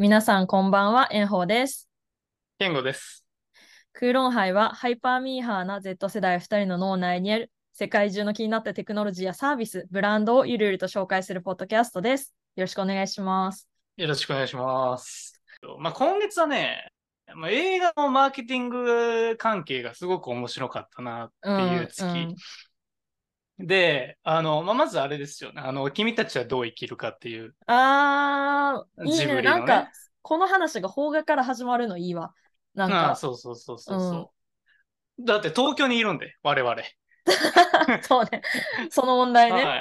皆さんこんばんは、炎鵬です。健吾です。空論杯はハイパーミーハーな Z 世代2人の脳内にある世界中の気になったテクノロジーやサービス、ブランドをゆるゆると紹介するポッドキャストです。よろしくお願いします。よろしくお願いします。まあ、今月はね、まあ、映画のマーケティング関係がすごく面白かったなっていう月。うんで、あの、まあ、まずあれですよね。あの、君たちはどう生きるかっていう。あー、いいね。なんか、この話が邦画から始まるのいいわ。なんああか、そうそうそうそうそう。だって東京にいるんで、我々。そうね。その問題ね。は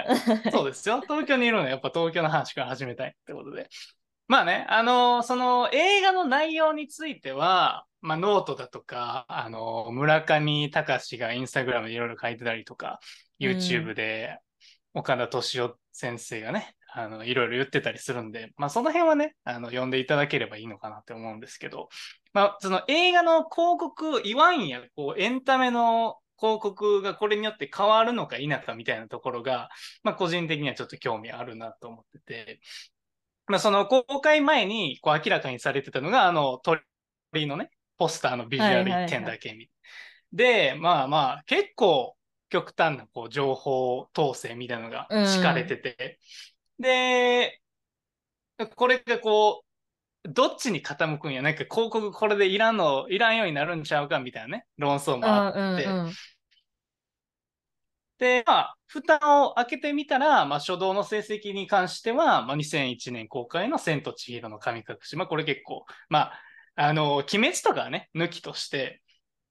い。そうですよ。東京にいるので、やっぱ東京の話から始めたいってことで。まあね、あのその映画の内容については、まあノートだとか、あの村上隆がインスタグラムでいろいろ書いてたりとか、YouTube で岡田敏夫先生がね、あの、いろいろ言ってたりするんで、まあその辺はね、あの、読んでいただければいいのかなって思うんですけど、まあその映画の広告、いわんや、こう、エンタメの広告がこれによって変わるのか否かみたいなところが、まあ個人的にはちょっと興味あるなと思ってて、まあその公開前にこう明らかにされてたのが、あの鳥のね、ポスターのビジュアル1点だけみ、で、まあまあ結構極端なこう情報統制みたいなのが敷かれてて、で、これがこう、どっちに傾くんや、なんか広告これでいらんの、いらんようになるんちゃうかみたいなね、論争もあって、うんうんうんで、まあ、蓋を開けてみたら、まあ、初動の成績に関しては、まあ、2001年公開の千と千尋の神隠し。まあ、これ結構、まあ、あの、鬼滅とかはね、抜きとして、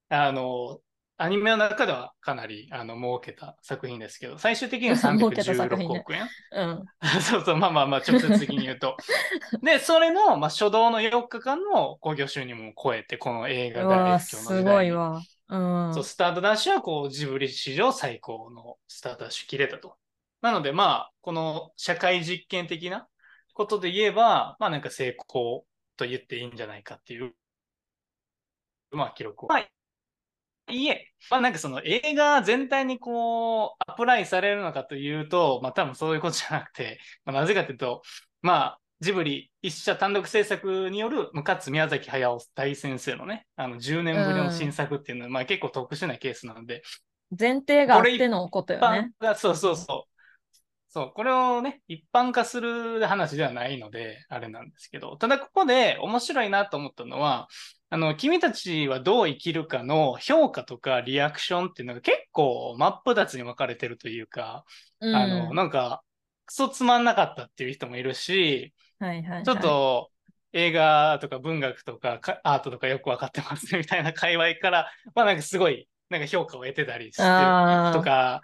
あの、アニメの中ではかなり、あの、儲けた作品ですけど、最終的には儲けた作316品ね億円？うん。そうそう、まあまあまあ、直接的に言うと。で、それの、まあ、初動の4日間の興行収入も超えて、この映画大不況のす時代にごいわ。うん。そう、スタートダッシュはこう、ジブリ史上最高のスタートダッシュ切れたと。なので、まあ、この社会実験的なことで言えば、まあなんか成功と言っていいんじゃないかっていう、まあ記録を。まあ、いいえ、まあなんかその映画全体にこう、アプライされるのかというと、まあ多分そういうことじゃなくて、まあ、なぜかというと、まあ、ジブリ一社単独制作による、向勝宮崎駿大先生のね、あの10年ぶりの新作っていうのは、まあ結構特殊なケースなので、前提があってのことよね。が、そうそうそう。そう、これをね、一般化する話ではないので、あれなんですけど、ただここで面白いなと思ったのは、あの、君たちはどう生きるかの評価とかリアクションっていうのが結構真っ二つに分かれてるというか、うん。あの、なんか、クソつまんなかったっていう人もいるし、はいはいはい。ちょっと映画とか文学とかかアートとかよくわかってますね みたいな界隈から、まあなんかすごい、なんか評価を得てたりしてとか、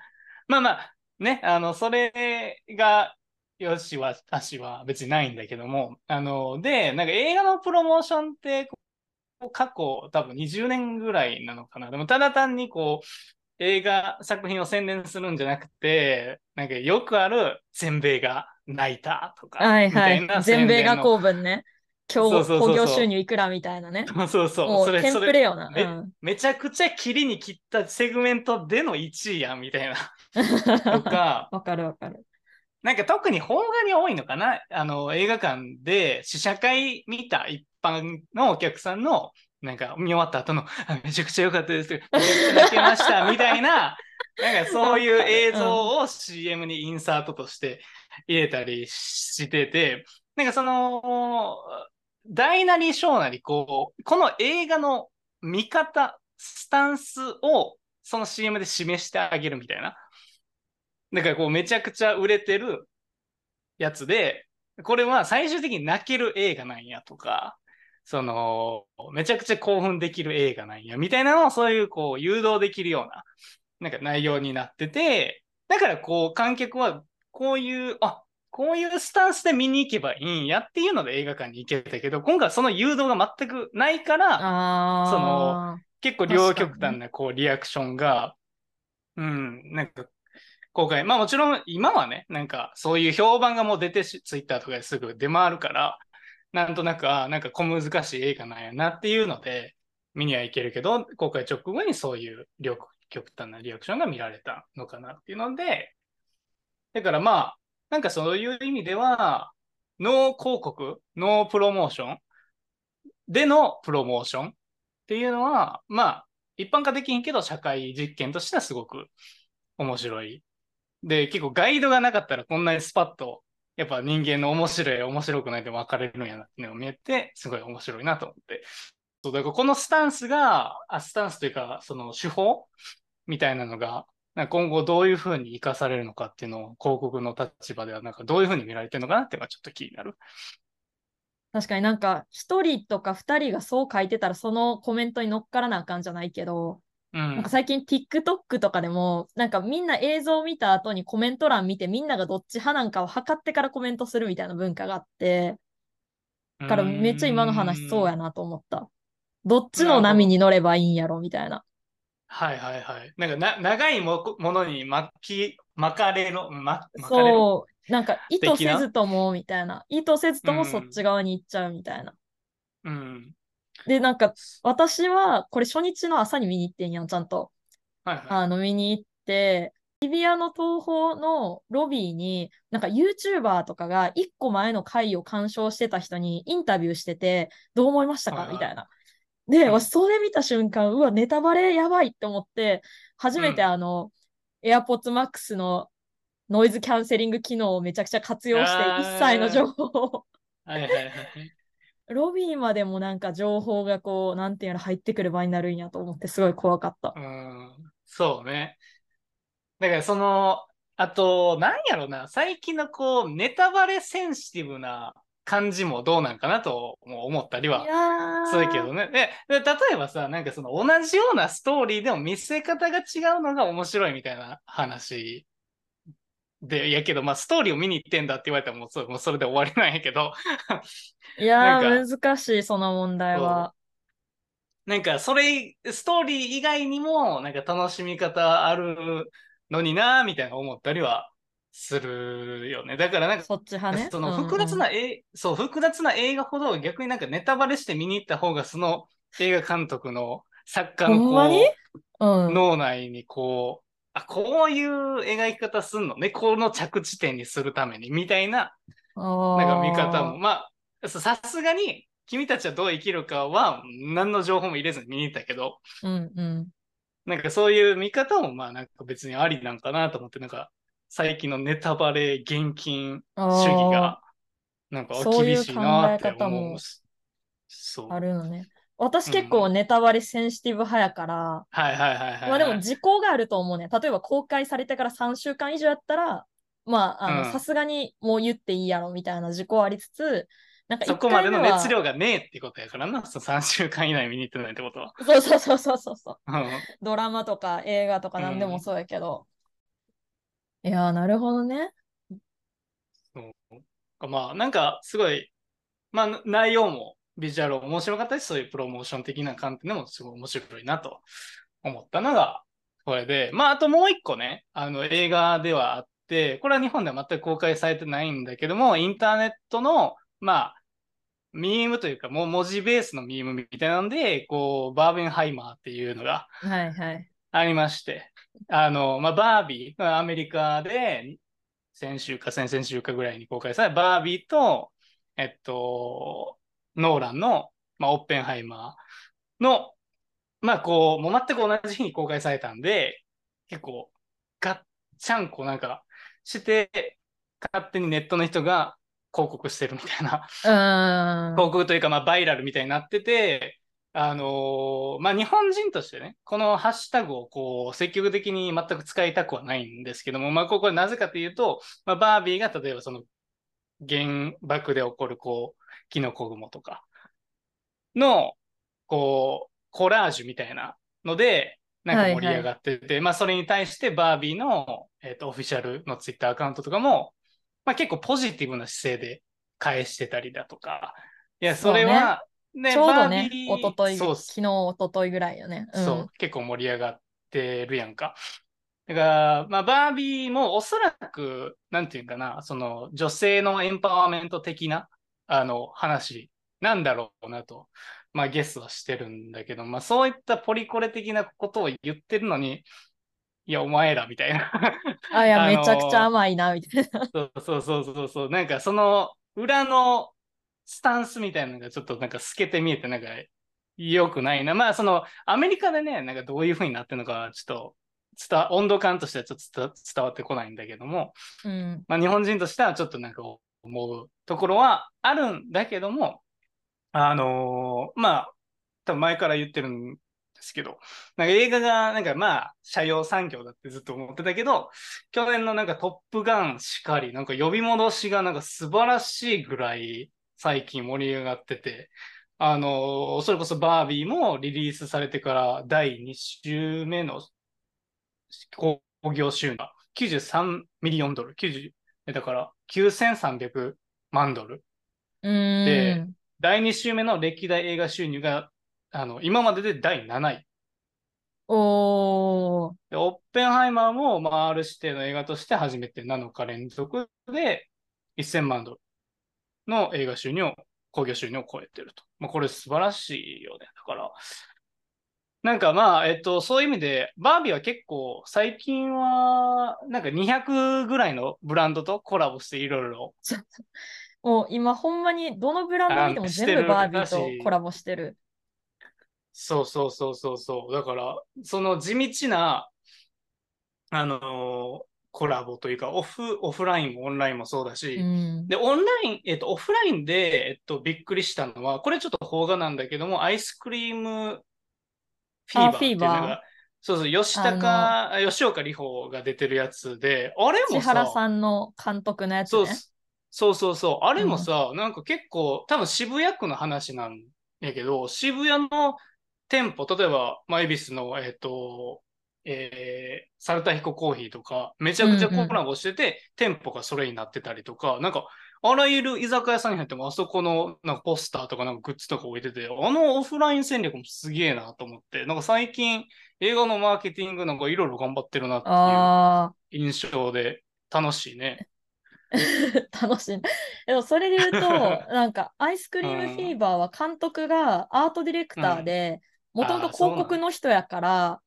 まあまあ、ね、あの、それが、よしは、あしは別にないんだけども、あの、で、なんか映画のプロモーションって、過去多分20年ぐらいなのかな。でもただ単にこう、映画作品を宣伝するんじゃなくて、なんかよくある全米が泣いたとか、はいはい全米が公文ね。今日興行収入いくらみたいなね。そうそうそう。もテンプレよな。めうん。めちゃくちゃ切りに切ったセグメントでの1位やん、みたいな。とか、わかるわかる。なんか特に邦画に多いのかな？あの、映画館で試写会見た一般のお客さんの、なんか見終わった後の、あめちゃくちゃ良かったです。めちゃくちゃ泣けました、みたいな、なんかそういう映像を CM にインサートとして入れたりしてて、なんかその、大なり小なり、こう、この映画の見方、スタンスをその CM で示してあげるみたいな。だからこうめちゃくちゃ売れてるやつで、これは最終的に泣ける映画なんやとか、その、めちゃくちゃ興奮できる映画なんやみたいなのをそういうこう誘導できるような、なんか内容になってて、だからこう観客はこういう、あ、こういうスタンスで見に行けばいいんやっていうので映画館に行けたけど、今回はその誘導が全くないから。その結構両極端なこうリアクションが、うん、なんか、公開。まあもちろん今はね、なんかそういう評判がもう出てし、ツイッターとかですぐ出回るから、なんとなく、あなんか小難しい映画なんやなっていうので、見には行けるけど、公開直後にそういう両極端なリアクションが見られたのかなっていうので、だからまあ、なんかそういう意味では、ノー広告、ノープロモーションでのプロモーションっていうのは、まあ、一般化できんけど、社会実験としてはすごく面白い。で、結構ガイドがなかったらこんなにスパッと、やっぱ人間の面白い、面白くないで分かれるんやなっていうのが見えて、すごい面白いなと思って。そう、だからこのスタンスが、あスタンスというか、その手法みたいなのが、なんか今後どういうふうに生かされるのかっていうのを広告の立場ではなんかどういうふうに見られてるのかなっていうのがちょっと気になる。確かになんか、一人とか二人がそう書いてたら、そのコメントに乗っからなあかんじゃないけど、うんなんか。最近 TikTok とかでも、なんかみんな映像を見た後にコメント欄見て、みんながどっち派なんかを測ってからコメントするみたいな文化があって、だからめっちゃ今の話そうやなと思った。どっちの波に乗ればいいんやろみたいな。はいはいはい。なんかな長いもものに巻き、巻かれろ、ま、巻かれろ。そう、なんか意図せずともみたいな。意図せずともうんそっち側に行っちゃうみたいな。うん。で、なんか私はこれ初日の朝に見に行ってんやん、ちゃんと。はいはい。あの、見に行って、日比谷の東宝のロビーに、なんか YouTuber とかが1個前の回を鑑賞してた人にインタビューしてて、どう思いましたはいはいかみたいな。で、うん私それ見た瞬間、うわ、ネタバレやばいって思って、初めてうんあの、AirPods Max のノイズキャンセリング機能をめちゃくちゃ活用して、一切の情報を、はいはいはい。ロビーまでもなんか情報がこう、なんていうの入ってくる場になるんやと思って、すごい怖かったう。ん。そうね。だからその、あと、なんやろな、最近のこう、ネタバレセンシティブな感じもどうなんかなとも思ったりはいやーそうやけどね。で、で例えばさ、なんかその同じようなストーリーでも見せ方が違うのが面白いみたいな話で、やけど、まあストーリーを見に行ってんだって言われたらもうそもうそれで終わりなんやけど、いやー、難しい、その問題は。なんかそれ、ストーリー以外にもなんか楽しみ方あるのにな、みたいな思ったりはするよね。だからなんかそっち派ね？その複雑な、えそう、複雑な映画ほど逆になんかネタバレして見に行った方がその映画監督の作家のこううんうん。脳内にこう、あ、こういう描き方すんのね、この着地点にするために、みたいな、なんか見方も、まあ、ささすがに、君たちはどう生きるかは、何の情報も入れずに見に行ったけど、うんうん。なんかそういう見方も、まあなんか別にありなんかなと思って、なんか、最近のネタバレ厳禁主義が、なんかそういう厳しいなって考え方も思うし。そう。あるのね。私結構ネタバレセンシティブ派やから、はいはいはいはい。まあでも時効があると思うね。例えば公開されてから3週間以上やったら、まあ、さすがにもう言っていいやろみたいな時効ありつつ、なんかそ1こまでの熱量がねえってことやからな、その3週間以内見に行ってないってことは。そうそうそうそうそうそう。うんドラマとか映画とか何でもそうやけど。いやー、なるほどね。そうまあ、なんか、すごい、まあ、内容もビジュアル面白かったし、そういうプロモーション的な観点でもすごい面白いなと思ったのが、これで、まあ、あともう一個ね、あの、映画ではあって、これは日本では全く公開されてないんだけども、インターネットの、まあ、ミームというか、もう文字ベースのミームみたいなんで、こう、バーベンハイマーっていうのがはいはい。ありまして、あの、まあ、バービー、アメリカで、先週か先々週かぐらいに公開されたバービーと、えっと、ノーランの、まあ、オッペンハイマーの、まあ、こう、もう全く同じ日に公開されたんで、結構、ガッチャンコなんかして、勝手にネットの人が広告してるみたいな。広告というか、まあ、バイラルみたいになってて、あのーまあ、日本人としてね、このハッシュタグをこう、積極的に全く使いたくはないんですけども、まあ、ここれなぜかというと、まあ、バービーが例えばその、原爆で起こる、こう、キノコ雲とかの、こう、コラージュみたいなので、なんか盛り上がってて、まあ、それに対してバービーの、えっ、と、オフィシャルのツイッターアカウントとかも、まあ、結構ポジティブな姿勢で返してたりだとか、いや、それは、ねちょうどね、おととい、昨日、おとといぐらいよね。うん、そう、結構盛り上がってるやんか。だから、まあ、バービーもおそらく、なんていうかな、その女性のエンパワーメント的な、あの、話なんだろうなと、まあ、ゲスはしてるんだけど、まあ、そういったポリコレ的なことを言ってるのに、いや、お前ら、みたいな。あ、いや、あのーめちゃくちゃ甘いな、みたいな。そうそうそうそうそう、なんかその、裏のスタンスみたいなのがちょっとなんか透けて見えて、なんか良くないな。まあ、その、アメリカでね、なんかどういう風になってるのか、ちょっと伝温度感としてはちょっと伝わってこないんだけども、うん。まあ、日本人としてはちょっとなんか思うところはあるんだけども、あのーまあ、多分前から言ってるんですけど、なんか映画がなんかまあ、社用産業だってずっと思ってたけど、去年のなんかトップガンしかり、なんか呼び戻しがなんか素晴らしいぐらい最近盛り上がってて、あのーそれこそバービーもリリースされてから第2週目の興行収入が93ミリオンドル、90えだから9300万ドル。でん。第2週目の歴代映画収入があの今までで第7位。おー。でオッペンハイマーも、まあ、R 指定の映画として初めて7日連続で1000万ドルの映画収入を、興行収入を超えてると。まあ、これ素晴らしいよね。だから、なんかまあ、えっと、そういう意味で、バービーは結構、最近は、なんか200ぐらいのブランドとコラボしていろいろもう今ほんまにどのブランド見てもあ全部バービーとコラボしてる。そうそうそうそうそう。だから、その地道な、あのーコラボというか、オフ、オフラインもオンラインもそうだし、うん。で、オンライン、えっと、オフラインで、えっと、びっくりしたのは、これちょっと邦画なんだけども、アイスクリームフィーバーっていうのが、そうそう、吉高、あ吉岡里帆が出てるやつで、あれもさ、千原さんの監督のやつそうね。そうそうそう、あれもさ、なんか結構、多分渋谷区の話なんやけど、渋谷の店舗、例えば、まあ、恵比寿の、えっ、と、えー、サルタヒココーヒーとか、めちゃくちゃコラボしてて、店舗がそれになってたりとか、なんか、あらゆる居酒屋さんに入っても、あそこのなんかポスターとかなんかグッズとか置いてて、あのオフライン戦略もすげえなと思って、なんか最近映画のマーケティングなんかいろいろ頑張ってるなってあいう印象で楽しいね。あ、楽しい。でもそれで言うと、なんかアイスクリームフィーバーは監督がアートディレクターで、もともと広告の人やから、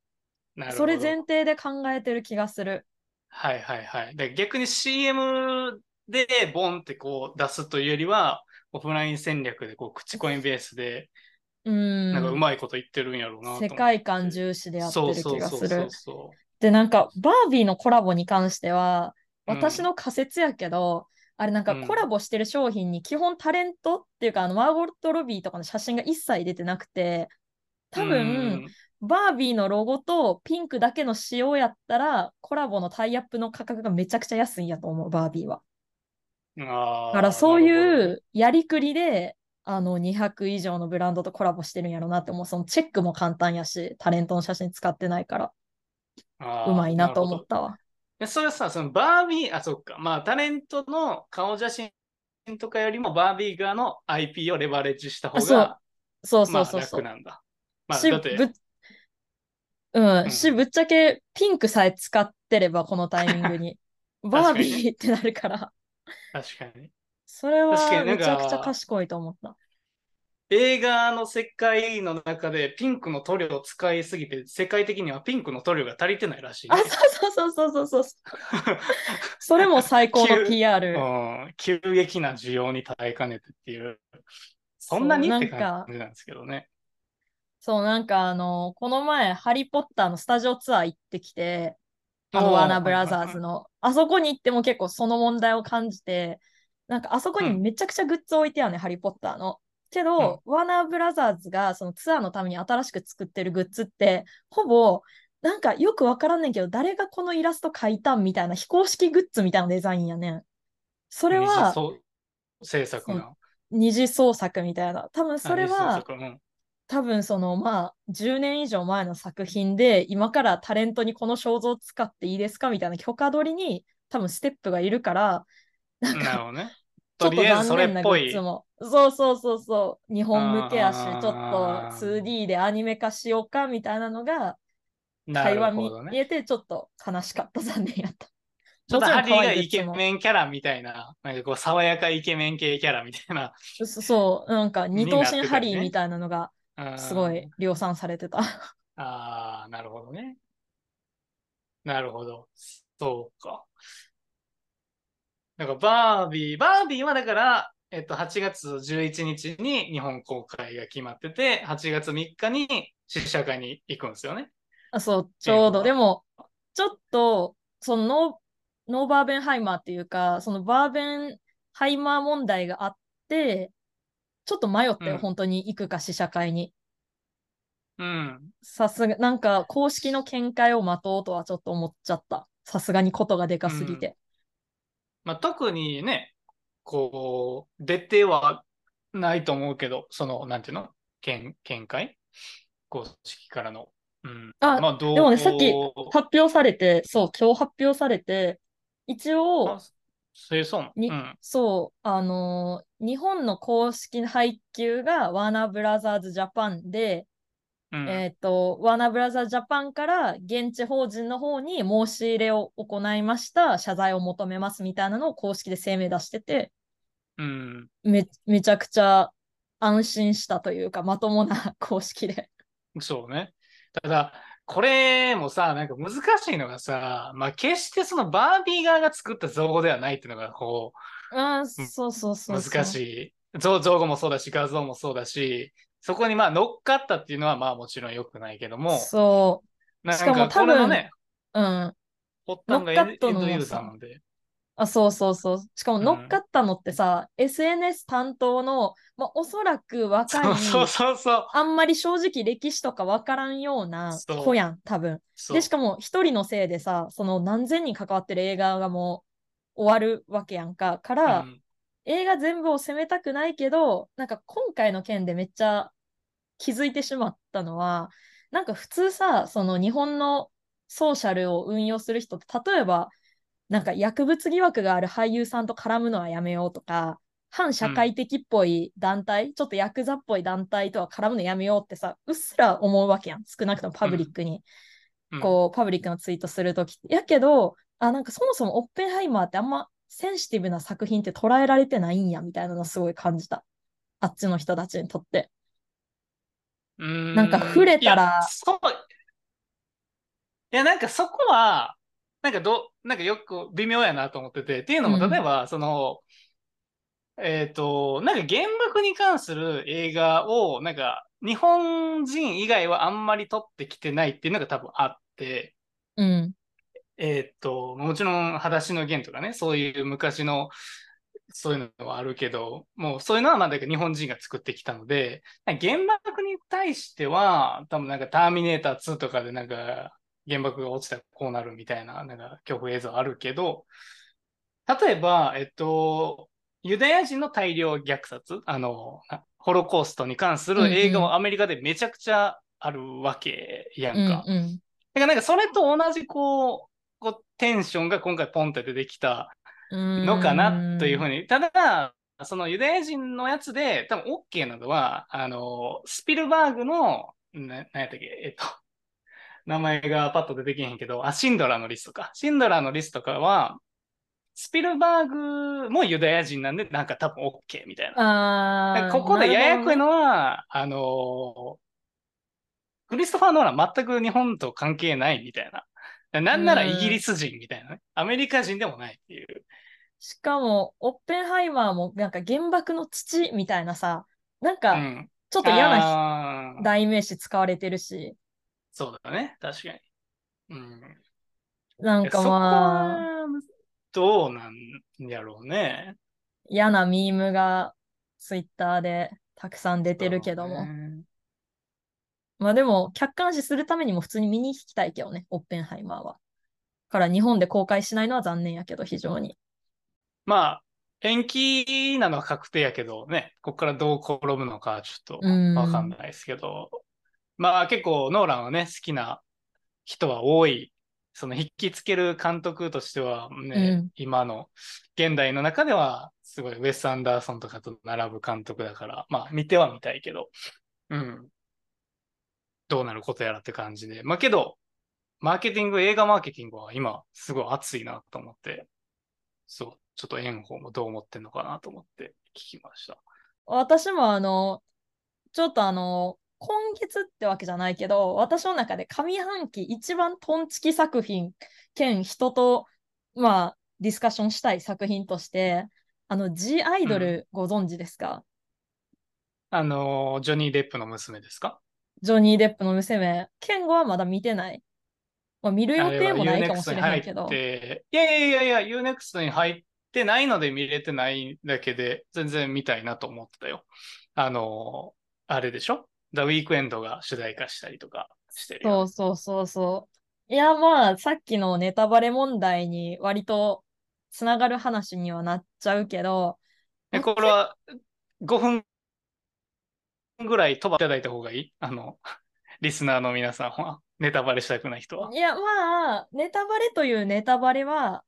それ前提で考えてる気がする。はいはいはい。で逆に CM でボンってこう出すというよりは、オフライン戦略でこう口コミベースで、うん。なんかうまいこと言ってるんやろうな。世界観重視でやってる気がする。そで、なんか、バービーのコラボに関しては、うん私の仮説やけど、あれなんかうんコラボしてる商品に基本タレントっていうか、あの、マーゴット・ロビーとかの写真が一切出てなくて、多分、バービーのロゴとピンクだけの仕様やったら、コラボのタイアップの価格がめちゃくちゃ安いんやと思う、バービーは。うん、あーだからそういうやりくりで、あの200以上のブランドとコラボしてるんやろなって思う。そのチェックも簡単やし、タレントの写真使ってないから、うまいなと思ったわ。でそれさ、そのバービー、あ、そっか。まあ、タレントの顔写真とかよりもバービー側の IP をレバレッジした方そうが、そうそまあうそうそう。楽なんだ。まあ、しだって、ぶっうん、うんし、ぶっちゃけピンクさえ使ってれば、このタイミングに。バービーってなるから、確かに。それはめちゃくちゃ賢いと思った。映画の世界の中でピンクの塗料を使いすぎて、世界的にはピンクの塗料が足りてないらしい、あ、ね。そうそうそうそうそうそう。それも最高の急 PR。うん、急激な需要に耐えかねてっていう、そんなにって感じなんですけどね。そう、なんかあの、この前、ハリー・ポッターのスタジオツアー行ってきて、あの、ワーナーブラザーズの、あそこに行っても結構その問題を感じて、なんかあそこにうんめちゃくちゃグッズ置いてあるね、ハリー・ポッターの。けど、ワーナーブラザーズがそのツアーのために新しく作ってるグッズって、ほぼ、なんかよくわからんねんけど、誰がこのイラスト描いたんみたいな非公式グッズみたいなデザインやねん。それはそう制作な。二次創作みたいな。多分それは、作うん多分そのまあ10年以上前の作品で今からタレントにこの肖像を使っていいですかみたいな許可取りに多分ステップがいるからなんかなるほどね。ちょっと残念なグッズ。もそうそうそうそう日本向けやしちょっとあー 2D でアニメ化しようかみたいなのが会話見ほどね。えてちょっと悲しかった残念やった。ちょっとハリーがイケン。メンキャラみたいな、なんかこう爽やかイケメン系キャラみたいな。そそうなんか二頭になってたよね身ハリーみたいなのがうんすごい。量産されてた。ああ、なるほどね。なるほど。そうか。なんかバービー、バービーはだから、えっと、8月11日に日本公開が決まってて、8月3日に試写会に行くんですよね。あ、そう、ちょうど。でも、ちょっと、その No、No Barbenheimer っていうか、その Barbenheimer 問題があって、ちょっと迷ったよ、うん本当に行くか試写会に。うん。さすが、なんか公式の見解を待とうとはちょっと思っちゃった。さすがにことがでかすぎて。まあ、特にね、こう、出てはないと思うけど、その、なんていうの？見、見解？公式からの。うん。あまあ、どうでもね、さっき発表されて、そう、今日発表されて、一応あ、そうん。そう、あのー日本の公式配給がワーナーブラザーズジャパンで、うん。えっと、ワーナーブラザーズジャパンから現地法人の方に申し入れを行いました、謝罪を求めますみたいなのを公式で声明出してて、うん。め、めちゃくちゃ安心したというか、まともな 公式で。そうね。ただ、これもさ、なんか難しいのがさ、まあ、決してそのバービー側が作った造語ではないっていうのが、こあーそうそうそうそう。う、難しい。造造語もそうだし、画像もそうだし、そこにまあ乗っかったっていうのはまあもちろん良くないけども、そなんしかもかこれのね、う。うん。発端がエドユーザーなんで。あ、そうそうそう。しかもうん乗っかったのってさ、SNS 担当の、まあ、おそらく若い、そうそうそう。あんまり正直歴史とかわからんような子やん、多分。で、しかも一人のせいでさ、その何千人関わってる映画がもう終わるわけやんか。から、うん映画全部を責めたくないけど、なんか今回の件でめっちゃ気づいてしまったのは、なんか普通さ、その日本のソーシャルを運用する人って、例えば、なんか薬物疑惑がある俳優さんと絡むのはやめようとか、反社会的っぽい団体、ちょっとヤクザっぽい団体とは絡むのやめようってさ、うっすら思うわけやん。少なくともパブリックに。うんこう、パブリックのツイートするとき。やけど、あ、なんかそもそもオッペンハイマーってあんまセンシティブな作品って捉えられてないんや、みたいなのすごい感じた。あっちの人たちにとって。うーんなんか触れたらいや。いや、なんかそこは、なんかど、なんかよく微妙やなと思ってて、っていうのも、うん。例えば、その、えっと、なんか原爆に関する映画を、なんか日本人以外はあんまり撮ってきてないっていうのが多分あって、うん。えっと、もちろん、裸足の弦とかね、そういう昔の、そういうのはあるけど、もうそういうのはまあだ日本人が作ってきたので、原爆に対しては、多分なんかターミネーター2とかでなんか原爆が落ちたらこうなるみたいな、なんか恐怖映像あるけど、例えば、えっと、ユダヤ人の大量虐殺、あの、なホロコーストに関する映画うんうんはアメリカでめちゃくちゃあるわけやんうんか。うん。だからなんかそれと同じこう、こうテンションが今回ポンって出てきたのかなというふうに。に。ただ、そのユダヤ人のやつで多分 OK なのは、あの、スピルバーグの、な、なんやったっけ、えっと、名前がパッと出てけへんけど、あ、シンドラーのリストか。シンドラーのリストかは、スピルバーグもユダヤ人なんで、なんか多分 OK みたいな。ここでややこいのは、あのクリストファー・ノーラン全く日本と関係ないみたいな。なんならイギリス人みたいなね。アメリカ人でもないっていう。しかも、オッペンハイマーもなんか原爆の父みたいなさ、なんうかん。ちょっと嫌な代名詞使われてるし、そうだね。確かに。うん。なんかまあ、は、どうなんやろうね。嫌なミームがツイッターでたくさん出てるけども。ねまあでも、客観視するためにも普通に見に行きたいけどね、オッペンハイマーは。から日本で公開しないのは残念やけど、非常に。まあ、延期なのは確定やけどね、ここからどう転ぶのかちょっとうんわかんないですけど、まあ結構ノーランはね、好きな人は多い。その引きつける監督としてはね、うん今の現代の中ではすごいウェス・アンダーソンとかと並ぶ監督だから、まあ見てはみたいけど、うん。どうなることやらって感じで。まあけど、マーケティング、映画マーケティングは今すごい熱いなと思って、そう、ちょっと炎鵬もどう思ってんのかなと思って聞きました。私もあの、ちょっとあの、今月ってわけじゃないけど、私の中で上半期一番トンチキ作品兼人と、まあ、ディスカッションしたい作品として、あの、G アイドルご存知ですか、あの、ジョニー・デップの娘ですか？ジョニー・デップの娘。ケンゴはまだ見てない。まあ、見る予定もないかもしれないけど。いやいやいやいや、UNEXT に入ってないので見れてないだけで、全然見たいなと思ってたよ。あの、あれでしょ？?The Weekend が主題化したりとかしてるそうそうそうそう。いや、まあ、さっきのネタバレ問題に割とつながる話にはなっちゃうけど。え、これは5分ぐらい飛ばいただいた方がいい？あの、リスナーの皆さんは、ネタバレしたくない人は。いや、まあ、ネタバレというネタバレは、うん。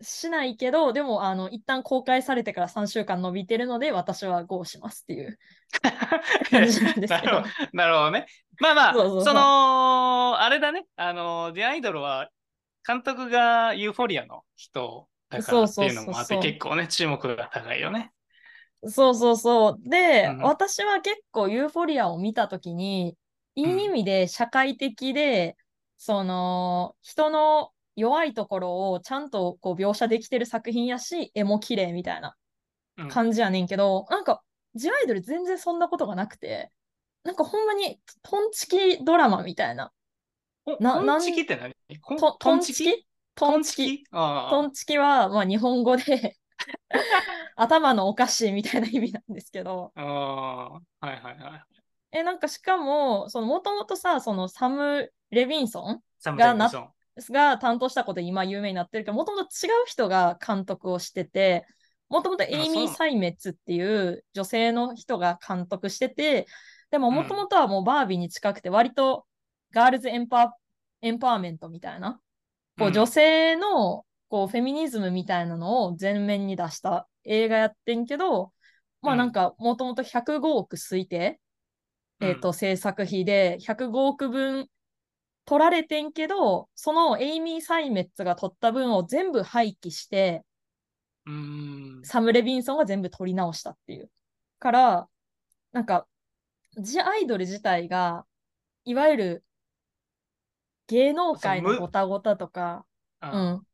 しないけど、でも、あの、一旦公開されてから3週間伸びてるので、私は GO しますっていう 感じなんですけど。なるほどね。まあまあ、その、あれだね。あの、ディアイドルは、監督がユーフォリアの人だからっていうのもあって、結構ね、注目が高いよね。そうそうそう。で、うん、私は結構ユーフォリアを見たときに、いい意味で社会的で、うん、その、人の弱いところをちゃんとこう描写できてる作品やし、絵も綺麗みたいな感じやねんけど、うん、なんか、ジアイドル全然そんなことがなくて、なんかほんまにトンチキドラマみたいな。なトンチキって何？トンチキ？トンチキ？トンチキ。は、まあ、日本語で 頭のおかしいみたいな意味なんですけど。ああ、はいはいはい。え、なんかしかも、そのもともとさ、そのサム・レビンソンがなが担当したことで今有名になってるけど、もともと違う人が監督をしてて、もともとエイミー・サイメッツっていう女性の人が監督してて、でももともとはもうバービーに近くて、割とガールズエンパエンパワーメントみたいな、こう女性のこうフェミニズムみたいなのを前面に出した映画やってんけど、まあなんかもともと105億推定、うん、えっ、ー、と制作費で105億分取られてんけど、そのエイミー・サイメッツが取った分を全部廃棄して、サム・レビンソンが全部取り直したっていう。から、なんか、ジ・アイドル自体が、いわゆる芸能界のごたごたとか、うん。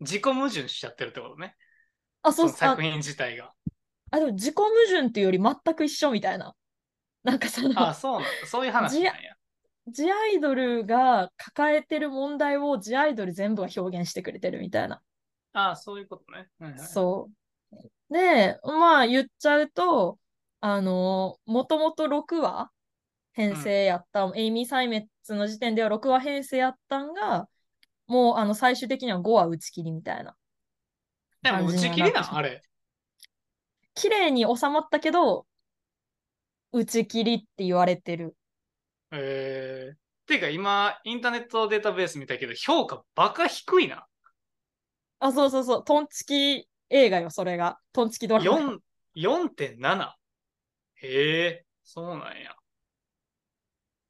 自己矛盾しちゃってるってことね。あ、そう作品自体が。あ、でも自己矛盾っていうより全く一緒みたいな。なんかその。あ、そうなそういう話なんや。ジアイドルが抱えてる問題をジアイドル全部が表現してくれてるみたいな。ああ、そういうことね。はいはい、そう。で、まあ言っちゃうと、あの、もともと6話編成やった、うん、エイミー・サイメッツの時点では6話編成やったんが、もうあの最終的には5話打ち切りみたいな。でも打ち切りなあれ。綺麗に収まったけど、打ち切りって言われてる。えー、ていうか今、インターネットデータベース見たけど、評価バカ低いな。あ、そうそうそう。トンチキ映画よ、それが。トンチキドラマ。4.7? へえ、そうなんや。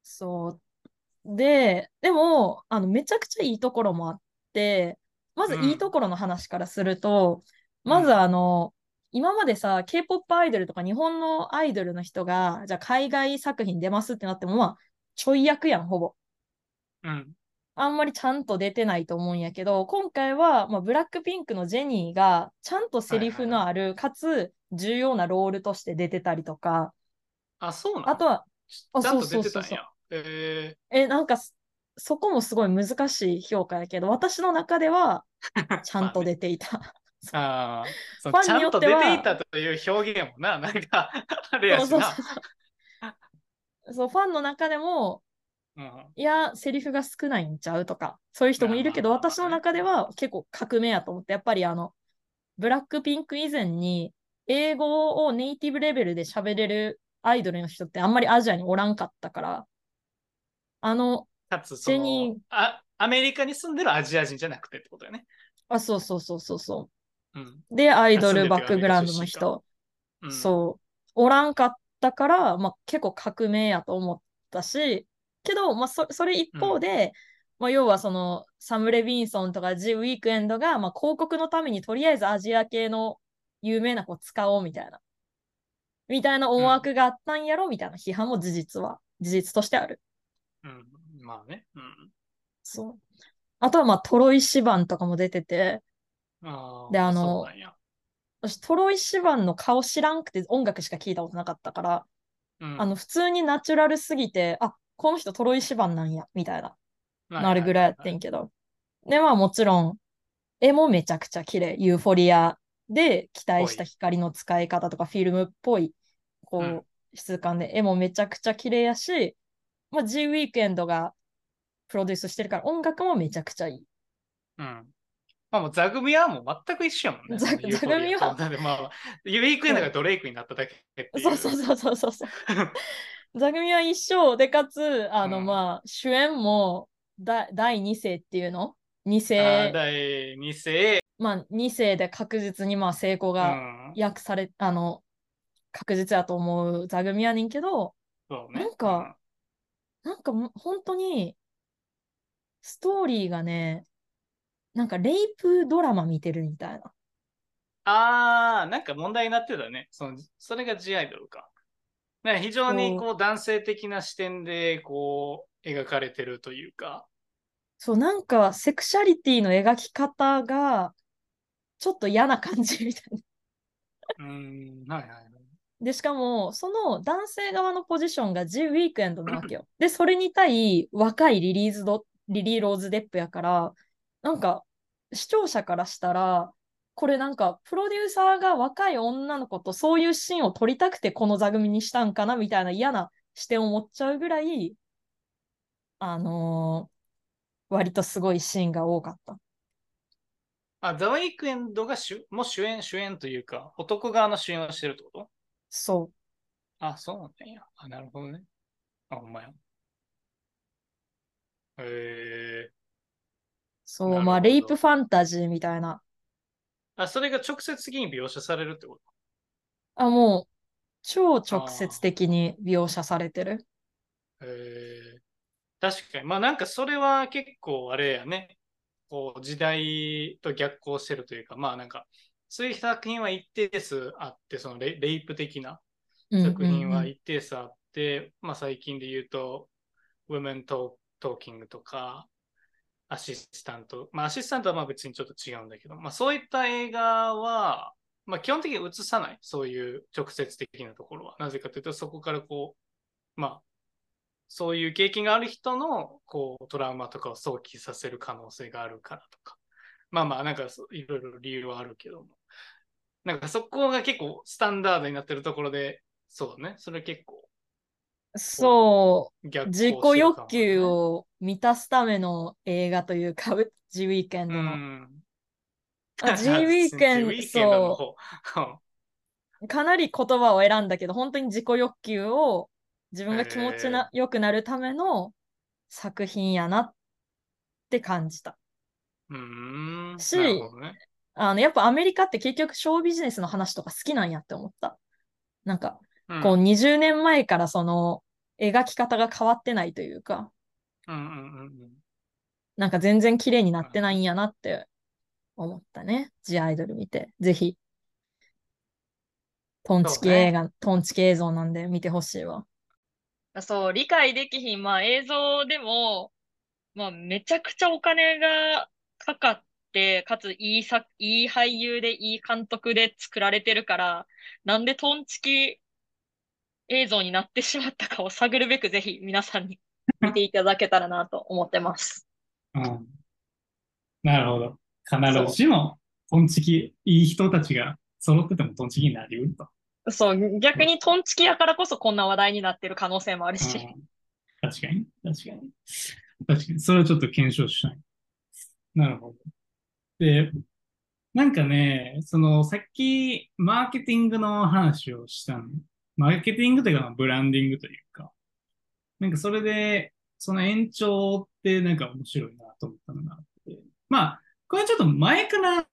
そう。で、でも、あの、めちゃくちゃいいところもあって、まずいいところの話からすると、うん、まずあの、今までさ、K-POP アイドルとか日本のアイドルの人が、じゃあ海外作品出ますってなっても、まあ、ちょい役やん、ほぼ。うん。あんまりちゃんと出てないと思うんやけど、今回は、まあ、ブラックピンクのジェニーが、ちゃんとセリフのある、はいはい、かつ重要なロールとして出てたりとか、あ、そうなのあとは、ちゃんと出てたんや。えー、え、なんか、そこもすごい難しい評価やけど、私の中では、ちゃんと出ていた。ああ、ちゃんと出ていたという表現もな、なんか、あれやしな。そうそうそうそう、ファンの中でも、うん、いや、セリフが少ないんちゃうとか、そういう人もいるけど、私の中では結構革命やと思って、やっぱりあの、ブラックピンク以前に、英語をネイティブレベルで喋れるアイドルの人ってあんまりアジアにおらんかったから、あの、かつそのあ、アメリカに住んでるアジア人じゃなくてってことよね。あ、そうそうそうそうそう。うん、で、アイドルバックグラウンドの人、うん、そう、おらんかったから、まあ、結構革命やと思ったし、けど、まあ、そそれ一方で、うん、まあ、要はそのサム・レビンソンとかジ・ウィークエンドが、まあ、広告のためにとりあえずアジア系の有名な子使おうみたいな、みたいな思惑があったんやろみたいな批判も事実は、事実としてある。うん、まあね。うん。そう。あとはまあ、トロイシバンとかも出てて、あで、あの、私、トロイ・シバンの顔知らんくて音楽しか聞いたことなかったから、うんあの、普通にナチュラルすぎて、あ、この人トロイ・シバンなんや、みたいな、はいなるぐらいやってんけど。で、まあもちろん、絵もめちゃくちゃ綺麗。ユーフォリアで期待した光の使い方とか、フィルムっぽい、こう、うん質感で、絵もめちゃくちゃ綺麗やし、まあ G ウィークエンドがプロデュースしてるから、音楽もめちゃくちゃいい。うん。まあもうザグミはもう全く一緒やもんね。ザそのユーフォリアとザグミはだってまあまあ、ユークエンドがドレイクになっただけ。そうそうそうそうそう。座組は一緒で、かつ、あの、うんまあ、主演もだ第2世っていうの ?2 あー世、第2世。まあ、2世で確実にまあ成功うがん。訳され、あの、確実やと思う座組やねんけど、そうね。なんかなんかもう本当に、ストーリーがね、なんかレイプドラマ見てるみたいな。ああ、なんか問題になってたね。そのそれが G アイドルか。か非常にこう男性的な視点でこう描かれてるというか。そう、なんかセクシャリティの描き方が、ちょっと嫌な感じみたいな。うーん、はいはいはい。で、しかも、その男性側のポジションが G ウィークエンドなわけよ。で、それに対若いリリーズド、リリー・ローズ・デップやから、なんか、視聴者からしたら、これなんか、プロデューサーが若い女の子とそういうシーンを撮りたくてこの座組にしたんかなみたいな嫌な視点を持っちゃうぐらい、あのー割とすごいシーンが多かった。あ、ザ・ウィークエンドが主もう主演、主演というか、男側の主演をしてるってこと？そう。あ、そうなんや。あ、なるほどね。あ、ほんまや。えー、そう、まあ、レイプファンタジーみたいな。あ、それが直接的に描写されるってこと？あ、もう、超直接的に描写されてる。えー、確かに。まあなんかそれは結構あれやね。こう時代と逆行してるというか、まあなんか、そういう作品は一定数あって、そのレレイプ的な作品は一定数あって、まあ最近で言うと、Women Talk- Talking とか、アシスタント。まあアシスタントはまあ別にちょっと違うんだけど、まあそういった映画は、まあ基本的に映さない。そういう直接的なところは。なぜかというと、そこからこう、まあ、そういう経験がある人のこうトラウマとかを想起させる可能性があるからとか。まあまあ、なんかいろいろ理由はあるけども。なんかそこが結構スタンダードになってるところで、そうだね。それ結構そう、自己欲求を満たすための映画というか、ジウィークエンうドの。G ウィークエンド、G そ 方。う、かなり言葉を選んだけど、本当に自己欲求を自分が気持ちな、良くなるための作品やなって感じた。うーん。しね。あの、やっぱアメリカって結局ショービジネスの話とか好きなんやって思った。なんか、うんこう20年前からその描き方が変わってないというか、うんうんうんうん。なんか全然綺麗になってないんやなって思ったね。ジアイドル見て。ぜひ。トンチキ映画、トンチキ映像なんで見てほしいわ。そう、理解できひん。まあ映像でも、まあめちゃくちゃお金がかかって、かついい作、いい俳優でいい監督で作られてるから、なんでトンチキ映像になってしまったかを探るべくぜひ皆さんに見ていただけたらなと思ってます。うん。なるほど。必ずしも、トンチキ、いい人たちが揃っててもトンチキになりうると。そう、逆にトンチキやからこそこんな話題になってる可能性もあるし。うん確かに、確かに。確かに、それはちょっと検証したい。なるほど。で、なんかね、その、さっき、マーケティングの話をしたの。マーケティングというか、ブランディングというか。なんかそれで、その延長ってなんか面白いなと思ったのがあって。まあ、これちょっと前から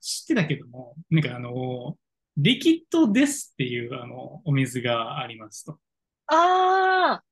知ってたけども、なんかあの、リキッドデスっていうあの、お水がありますと。ああ、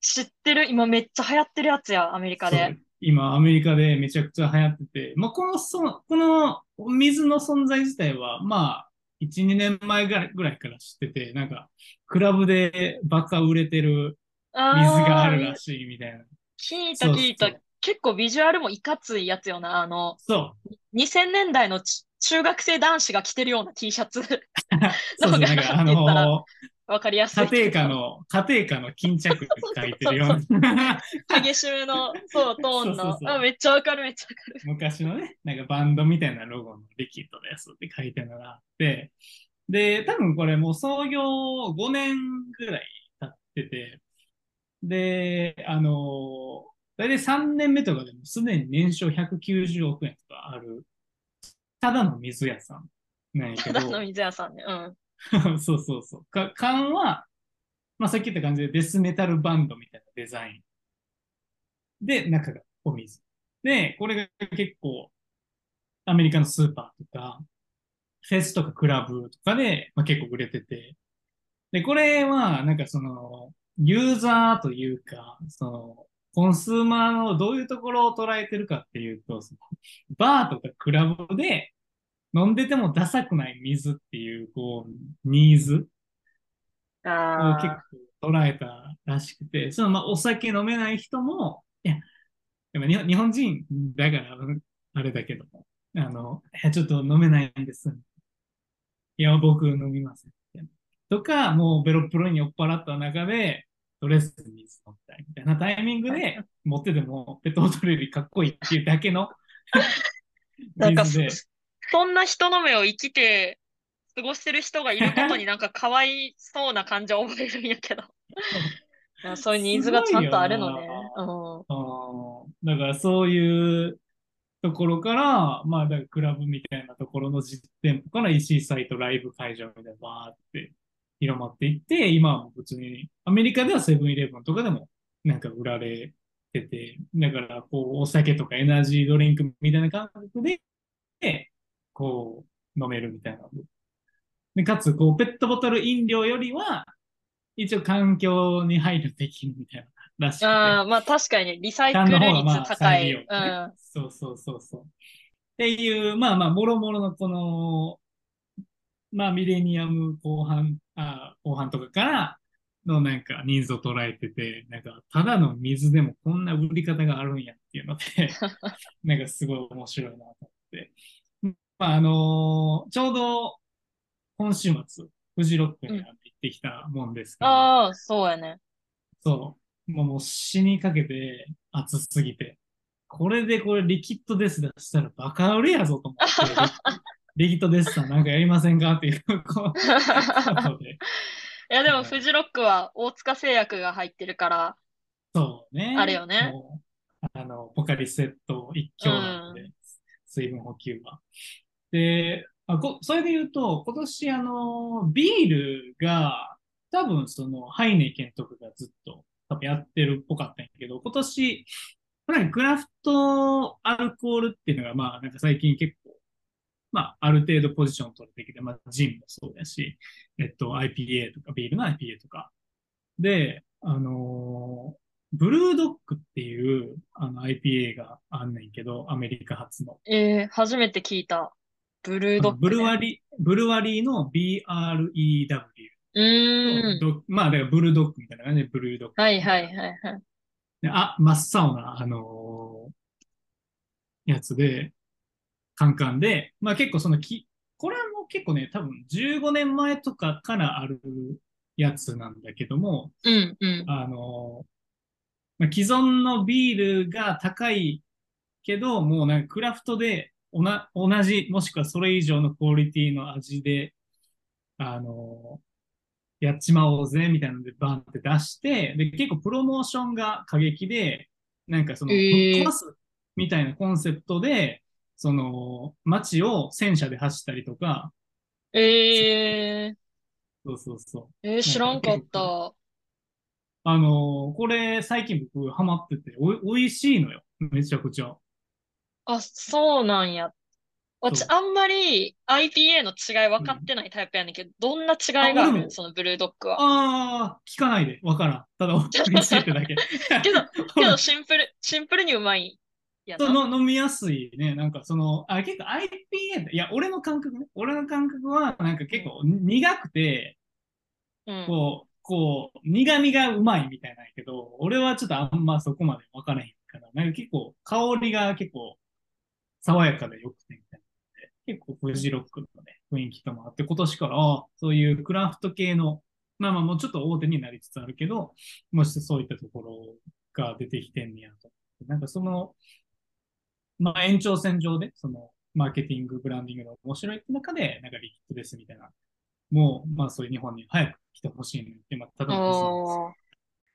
知ってる。今めっちゃ流行ってるやつや、アメリカで。今、アメリカでめちゃくちゃ流行ってて、まあ、このそ、この水の存在自体は、まあ、1、2年前ぐらいぐらいから知ってて、なんか、クラブでバカ売れてる水があるらしいみたいな。聞いた聞いた。結構ビジュアルもいかついやつよな。あの、そ2000年代のち中学生男子が着てるような T シャツ。そうそう、なんかあのわかりやすいー、家庭科の、家庭科の巾着って書いてるような。激しめの、そう、トーンの。あ、めっちゃわかる、めっちゃわかる。昔のね、なんかバンドみたいなロゴのリキッドですって書いてるのがあって、で、多分これもう創業5年ぐらい経ってて、で、あのー、大体3年目とかでもすでに年商190億円とかある、ただの水屋さんなんやけど、ただの水屋さんね。うん。そうそうそう。か缶は、まあさっき言った感じでデスメタルバンドみたいなデザイン。で、中がお水。で、これが結構、アメリカのスーパーとか、フェスとかクラブとかで、まあ、結構売れてて。で、これは、なんかその、ユーザーというか、その、コンスーマーのどういうところを捉えてるかっていうと、そのバーとかクラブで飲んでてもダサくない水っていう、こう、ニーズをあ結構捉えたらしくて、そのまあお酒飲めない人も、いや、でも日本人だからあれだけども、あの、ちょっと飲めないんです。いや、僕飲みます。とか、もうベロップロに酔っ払った中で、とりあえず水飲みたいみたいなタイミングで持っててもペットボトルよりかっこいいっていうだけの なんかそんな人の目を生きて過ごしてる人がいることになんかかわいそうな感じは覚えるんやけど。そういうニーズがちゃんとあるのね。うん。だからそういうところから、まあ、だからクラブみたいなところの実店舗から EC サイト、ライブ会場みたいなバーって広まっていって、今はもう普通に、アメリカではセブンイレブンとかでもなんか売られてて、だからこう、お酒とかエナジードリンクみたいな感覚で、こう、飲めるみたいな。で、かつ、こう、ペットボトル飲料よりは、一応環境に配慮できるみたいな、らしくて。ああ、まあ確かにねリサイクル率高い。再利用ねうん。そうそうそうそう。っていう、まあまあ、もろもろのこの、まあ、ミレニアム後半、あ後半とかからのなんかニーズを捉えてて、なんか、ただの水でもこんな売り方があるんやっていうので、なんかすごい面白いなと思って。まあ、あのーちょうど今週末、フジロックに行ってきたもんですけど、ああ、そうやね。そう。もうもう死にかけて、暑すぎて。これでこれリキッドデス出したらバカ売れやぞと思って、リ リキッドデスさんなんかやりませんかっていうこう。いやでもはいフジロックは大塚製薬が入ってるから、そうね。あるよねあの、ポカリセット一強なので、水分補給は。で、あこそれで言うと、今年あの、ビールが、多分その、ハイネケンとかがずっと多分やってるっぽかったんやけど、今年、なんかクラフトアルコールっていうのが、まあ、なんか最近結構、まあ、ある程度ポジション取れてきて、まあ、ジンもそうだし、えっと、IPA とか、ビールの IPA とか。で、あのーブルードッグっていう、あの、IPA があんねんけど、アメリカ発の。えー、初めて聞いた。ブルードッグ、ね。ブルワリー、ブルワリーの BREW。うーん。ドまあ、だからブルードッグみたいな感じで、ブルードッグ。はいはいはいはい。であ、真っ青な、あのーやつで、カンカンで、まあ結構そのき、これはもう結構ね、多分15年前とかからあるやつなんだけども、うんうん。あのーまあ、既存のビールが高いけど、もうなんかクラフトで同じ、もしくはそれ以上のクオリティの味で、あのーやっちまおうぜ、みたいなのでバンって出して、で、結構プロモーションが過激で、なんかその、ぶっ壊すみたいなコンセプトで、その、街を戦車で走ったりとか、えー、そうそうそう。えー、知らんかった。あのーこれ最近僕ハマってて、おい、美味しいのよ。めちゃくちゃ。あ、そうなんや。私、そうあんまり IPA の違い分かってないタイプやねんけど、どんな違いがああ俺もるそのブルードッグは。ああ、聞かないで。わからん。ただ、美味しいってだけ。けど、けどシンプル、シンプルにうまいやそな。の飲みやすいね。なんかその、あ、結構 IPA って、いや、俺の感覚ね。俺の感覚は、なんか結構苦くて、うん。こう、こう、苦味がうまいみたいなんやけど、俺はちょっとあんまそこまでわからへんから、なんか結構、香りが結構、爽やかでよくてみたい結構フジロックのね、雰囲気ともあって、今年から、あそういうクラフト系の、まあまあもうちょっと大手になりつつあるけど、もしそういったところが出てきてんねやと。なんかその、まあ延長線上で、その、マーケティング、ブランディングの面白い中で、なんかリキッドですみたいな、もう、まあそういう日本に早く来てほしいねって、まあ、ただの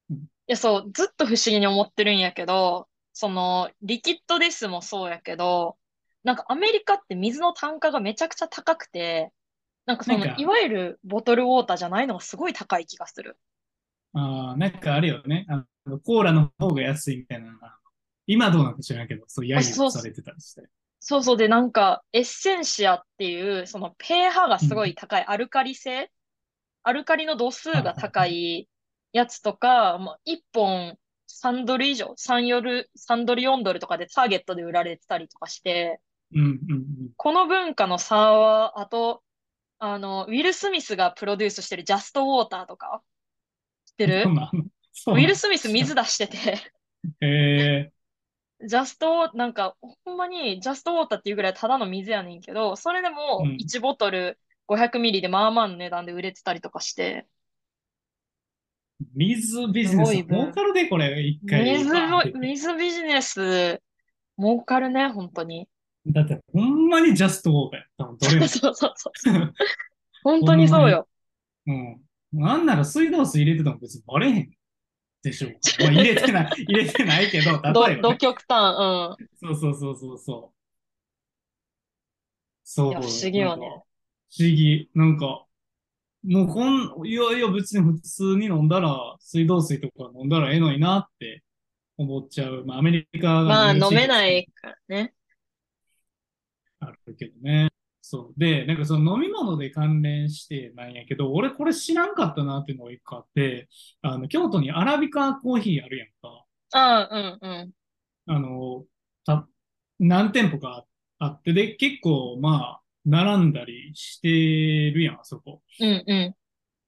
いや、そう、ずっと不思議に思ってるんやけど、その、リキッドデスもそうやけど、なんかアメリカって水の単価がめちゃくちゃ高くて、なんかその、なんかいわゆるボトルウォーターじゃないのがすごい高い気がする。ああ、なんかあれよね。あの、コーラの方が安いみたいな。今どうなんか知らんけど、そう、揶あそう揄されてたりして。そうそうで、なんか、エッセンシアっていう、その、pH がすごい高いアルカリ性、アルカリの度数が高いやつとか、まあ、1本3ドル以上、3ドル、3ドル4ドルとかでターゲットで売られてたりとかして、うん、うん、うん。この文化の差は、あと、あの、ウィル・スミスがプロデュースしてるジャストウォーターとか、知ってる？ウィル・スミス水出してて、えジャスト、なんか、ほんまにジャストウォーターっていうぐらいただの水やねんけど、それでもうん。1ボトル500ミリでまあまあの値段で売れてたりとかして、ー、水ビジネス儲かるで、これ、一回。水ビジネス、儲かるね、本当に。だって、ほんまにジャストウォーカーや。多分、どれも。そうそうそう。本当にそうよ。うん。なんなら水道水入れてても別にバレへんでしょうか。まあ、入れてない、入れてないけど、ど、例えば、どね。極端、うん。そうそうそうそうそう。そう。不思議よね。不思議。なんか、もうこん、いやいや別に普通に飲んだら、水道水とか飲んだらええのになって思っちゃう。まあアメリカがまあ、飲めないからね。あるけどね。そう。で、なんかその飲み物で関連してなんやけど、俺これ知らんかったなっていうのが一個あって、あの、京都にアラビカコーヒーあるやんか。ああ、うん、うん。あの、た、何店舗かあって、で、結構まあ、並んだりしてるやん、あそこ。うん、うん。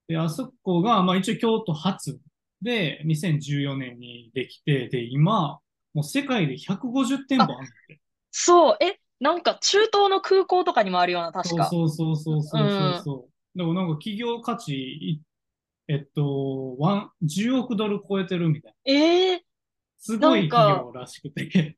で、あそこが、まあ一応京都初で、2014年にできて、で、今、もう世界で150店舗あるって。そう、え、なんか中東の空港とかにもあるような、確か。そうそうそうそうそうそう。でもなんか企業価値、いえっと、ワン、10億ドル超えてるみたいな。ええすごい企業らしくて。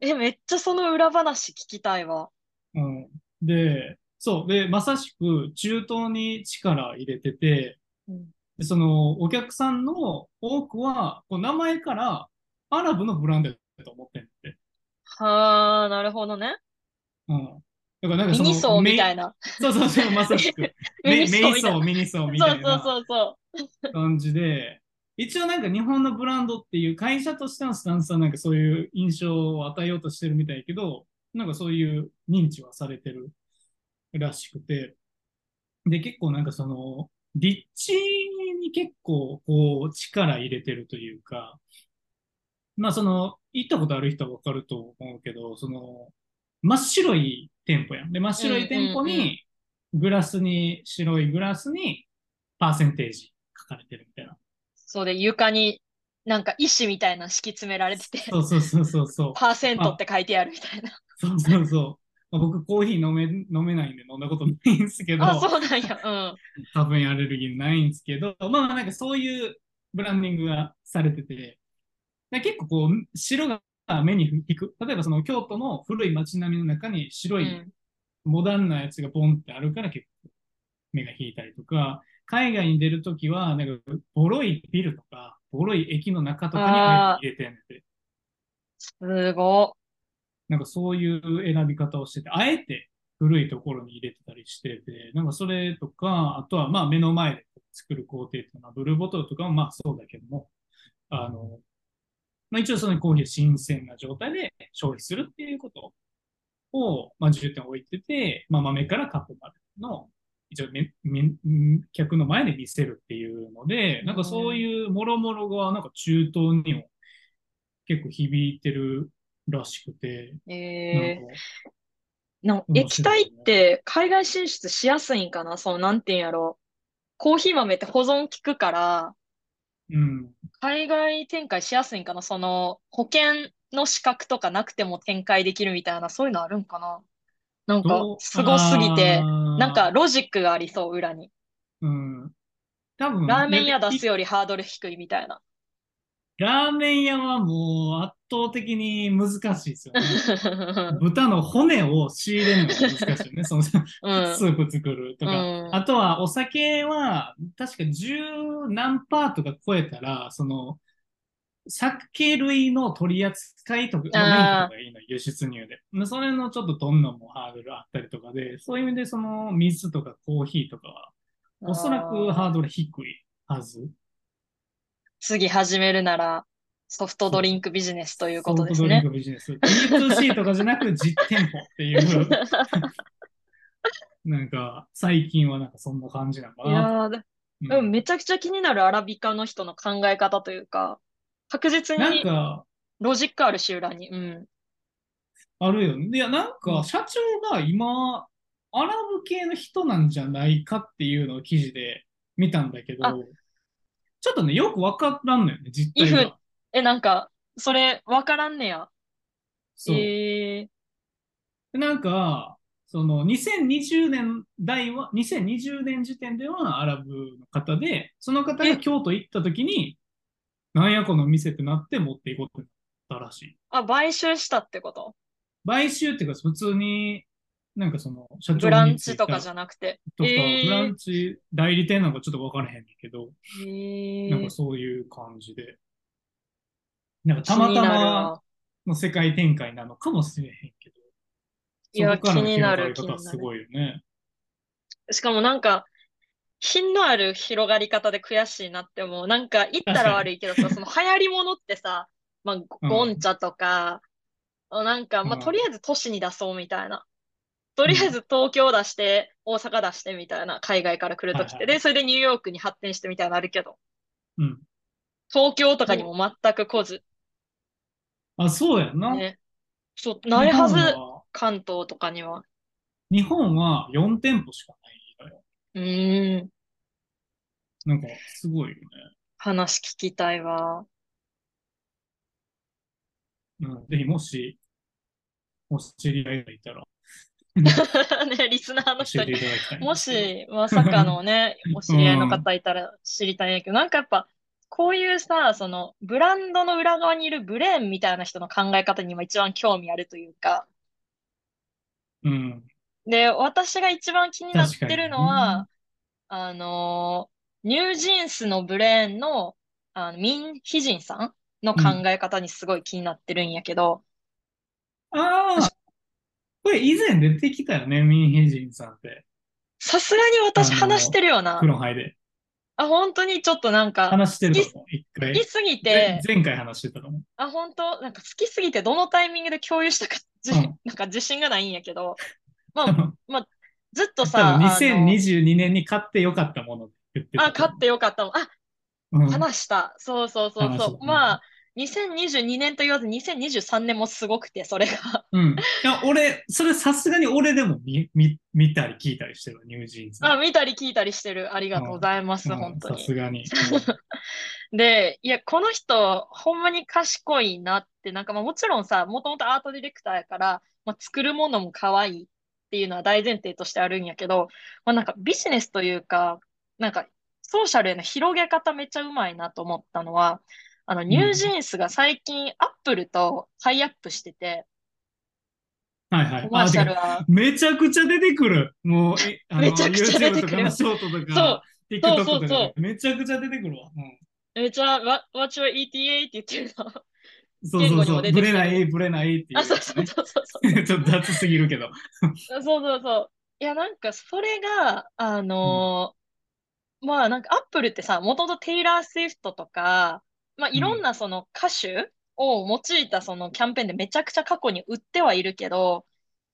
え、めっちゃその裏話聞きたいわ。うん。で、そう。で、まさしく中東に力入れてて、うんでそのお客さんの多くは、こう名前からアラブのブランドだと思ってんって。はあ、なるほどね。うん。だからなんかその、ミニソーみたいな。な。そうそうそう、まさしく。ミメニソーみたいミニソーみそうたいな。そうそうそ感じで、一応なんか日本のブランドっていう会社としてのスタンスはなんかそういう印象を与えようとしてるみたいやけど、なんかそういう認知はされてるらしくて、で、結構なんかその、立地に結構こう力入れてるというか、まあその、行ったことある人はわかると思うけど、その、真っ白い店舗やん。で、真っ白い店舗に、グラスに、白いグラスに、パーセンテージ書かれてるみたいな。う。そうで、床になんか石みたいな敷き詰められてて、そうそうそうそうそう。パーセントって書いてあるみたいな。そうそうそう。まあ僕コーヒー飲め、飲めないんで飲んだことないんですけど、あ、そうなんや。うん。多分アレルギーないんですけど、まあまあなんかそういうブランディングがされてて、で結構こう、白が目に引く。例えばその京都の古い街並みの中に白いうん。モダンなやつがボンってあるから結構目が引いたりとか、海外に出るときは、なんかボロいビルとか、ボロい駅の中とかに入れてんねんて。すご。なんかそういう選び方をしてて、あえて古いところに入れてたりしてて、なんかそれとか、あとはまあ目の前で作る工程っていうのは、ブルーボトルとかもまあそうだけども、あの、まあ一応そのコーヒーを新鮮な状態で消費するっていうことを、まあ重点を置いてて、まあ豆からカップまでの、一応めめ客の前で見せるっていうので、なんかそういうもろもろがなんか中東にも結構響いてるらしくて、えか。ー、な液体って海外進出しやすいんかな？そう、なんていうんやろ。コーヒー豆って保存効くから、うん。海外展開しやすいんかな？その、保険の資格とかなくても展開できるみたいな、そういうのあるんかな？なんかすごすぎて、なんか、ロジックがありそう、裏に。うん。多分、ラーメン屋出すよりハードル低いみたいな。ラーメン屋はもう圧倒的に難しいですよね。豚の骨を仕入れるのが難しいよね。そのスうん。ープ作るとか。うんあとはお酒は確か十何パーとか超えたら、その酒類の取り扱いとか、とかいいの、輸出入で。まあそれのちょっとどんのもハードルあったりとかで、そういう意味でその水とかコーヒーとかは、おそらくハードル低いはず。次始めるなら、ソフトドリンクビジネスということですねソフトドリン。クビジネス。B2C とかじゃなく実店舗っていう、なんか最近はなんかそんな感じなのかいやな。ーでうんめちゃくちゃ気になるアラビカの人の考え方というか、確実なんにか、ロジックあるし、裏に。うん。あるよね。いや、なんか、社長が今、アラブ系の人なんじゃないかっていうのを記事で見たんだけどあ、ちょっとね、よくわからんのよね、実態が。え、なんか、それ、わからんねや。そう。えでなんか、その2020年代は、2020年時点ではアラブの方で、その方が京都行った時に、なんやこの店ってなって持っていこうってなったらしい。ー、あ、買収したってこと？買収っていうか、普通に、なんかその、社長ブランチとかじゃなくて。とか、えーブランチ代理店なんかちょっとわからへんけど、へなんかーそういう感じで。なんかたまたまわの世界展開なのかもしれへんけど、いや気になるすごいよね。しかもなんか、品のある広がり方で悔しいなって思う。なんか、言ったら悪いけどさ、その流行り物ってさ、まあ、ゴンチャとか、なんか、まあ、うんとりあえず都市に出そうみたいな。とりあえず東京出して、大阪出してみたいな、海外から来るときって。はいはいで、それでニューヨークに発展してみたいなのあるけど、うん。東京とかにも全く来ず。あ、そうやんな。ね。そう、ないはず関東とかには。日本は4店舗しかないのよ。うーん、なんか、すごいよね。話聞きたいわ。うん。ぜひ、もし、お知り合いがいたら、ね、リスナーの人にもし、まさかのね、お知り合いの方いたら知りたいんやけど、なんかやっぱ、こういうさ、その、ブランドの裏側にいるブレーンみたいな人の考え方にも一番興味あるというか、ど。うん。で、私が一番気になってるのは、あの、ニュージーンスのブレーンの、あの、ミン・ヒジンさんの考え方にすごい気になってるんやけど、ああ、これ以前出てきたよね、ミンヘジンさんって。さすがに私話してるよなク。ロハイで。あ、本当にちょっとなんか、話してると思う、一回好き。すぎぜて、前回話してたと思う。あ、本当？なんか好きすぎてどのタイミングで共有したか、じうんなんか自信がないんやけど、まあ、ずっとさ、多分あの2022年に買ってよかったものって言ってたあ、買ってよかったもん。あ、うん話した。そうそうそうそ。う。まあ、2022年と言わず2023年もすごくて、それが。うん。いや、俺、それさすがに俺でも見、見、見たり聞いたりしてるわニュージーンズ。あ、見たり聞いたりしてる。ありがとうございます、うん本当にさす。がに。で、いや、この人、ほんまに賢いなって、なんかまあもちろんさ、もともとアートディレクターやから、まあ、作るものも可愛いっていうのは大前提としてあるんやけど、まあなんかビジネスというか、なんかソーシャルへの広げ方めっちゃうまいなと思ったのは、あの、ニュージーンスが最近アップルとタイアップしてて、はいはい。コマーシャルは、めちゃくちゃ出てくる。もう、え あの、めちゃくちゃ出てく YouTube るとかのショートとそうか、TikTok とそうそうかでめちゃくちゃ出てくるわ。うんめっちゃ、わ、What's your ETA って言ってるの。そうそうそう。ブレない、ブレないっていうあ、やつそうね。そうそうそう。ちょっと雑すぎるけど。そうそうそう。いや、なんか、それが、あのーまあ、なんか、アップルってさ、もともとテイラー・スウィフトとか、まあ、いろんなその歌手を用いたそのキャンペーンでめちゃくちゃ過去に売ってはいるけど、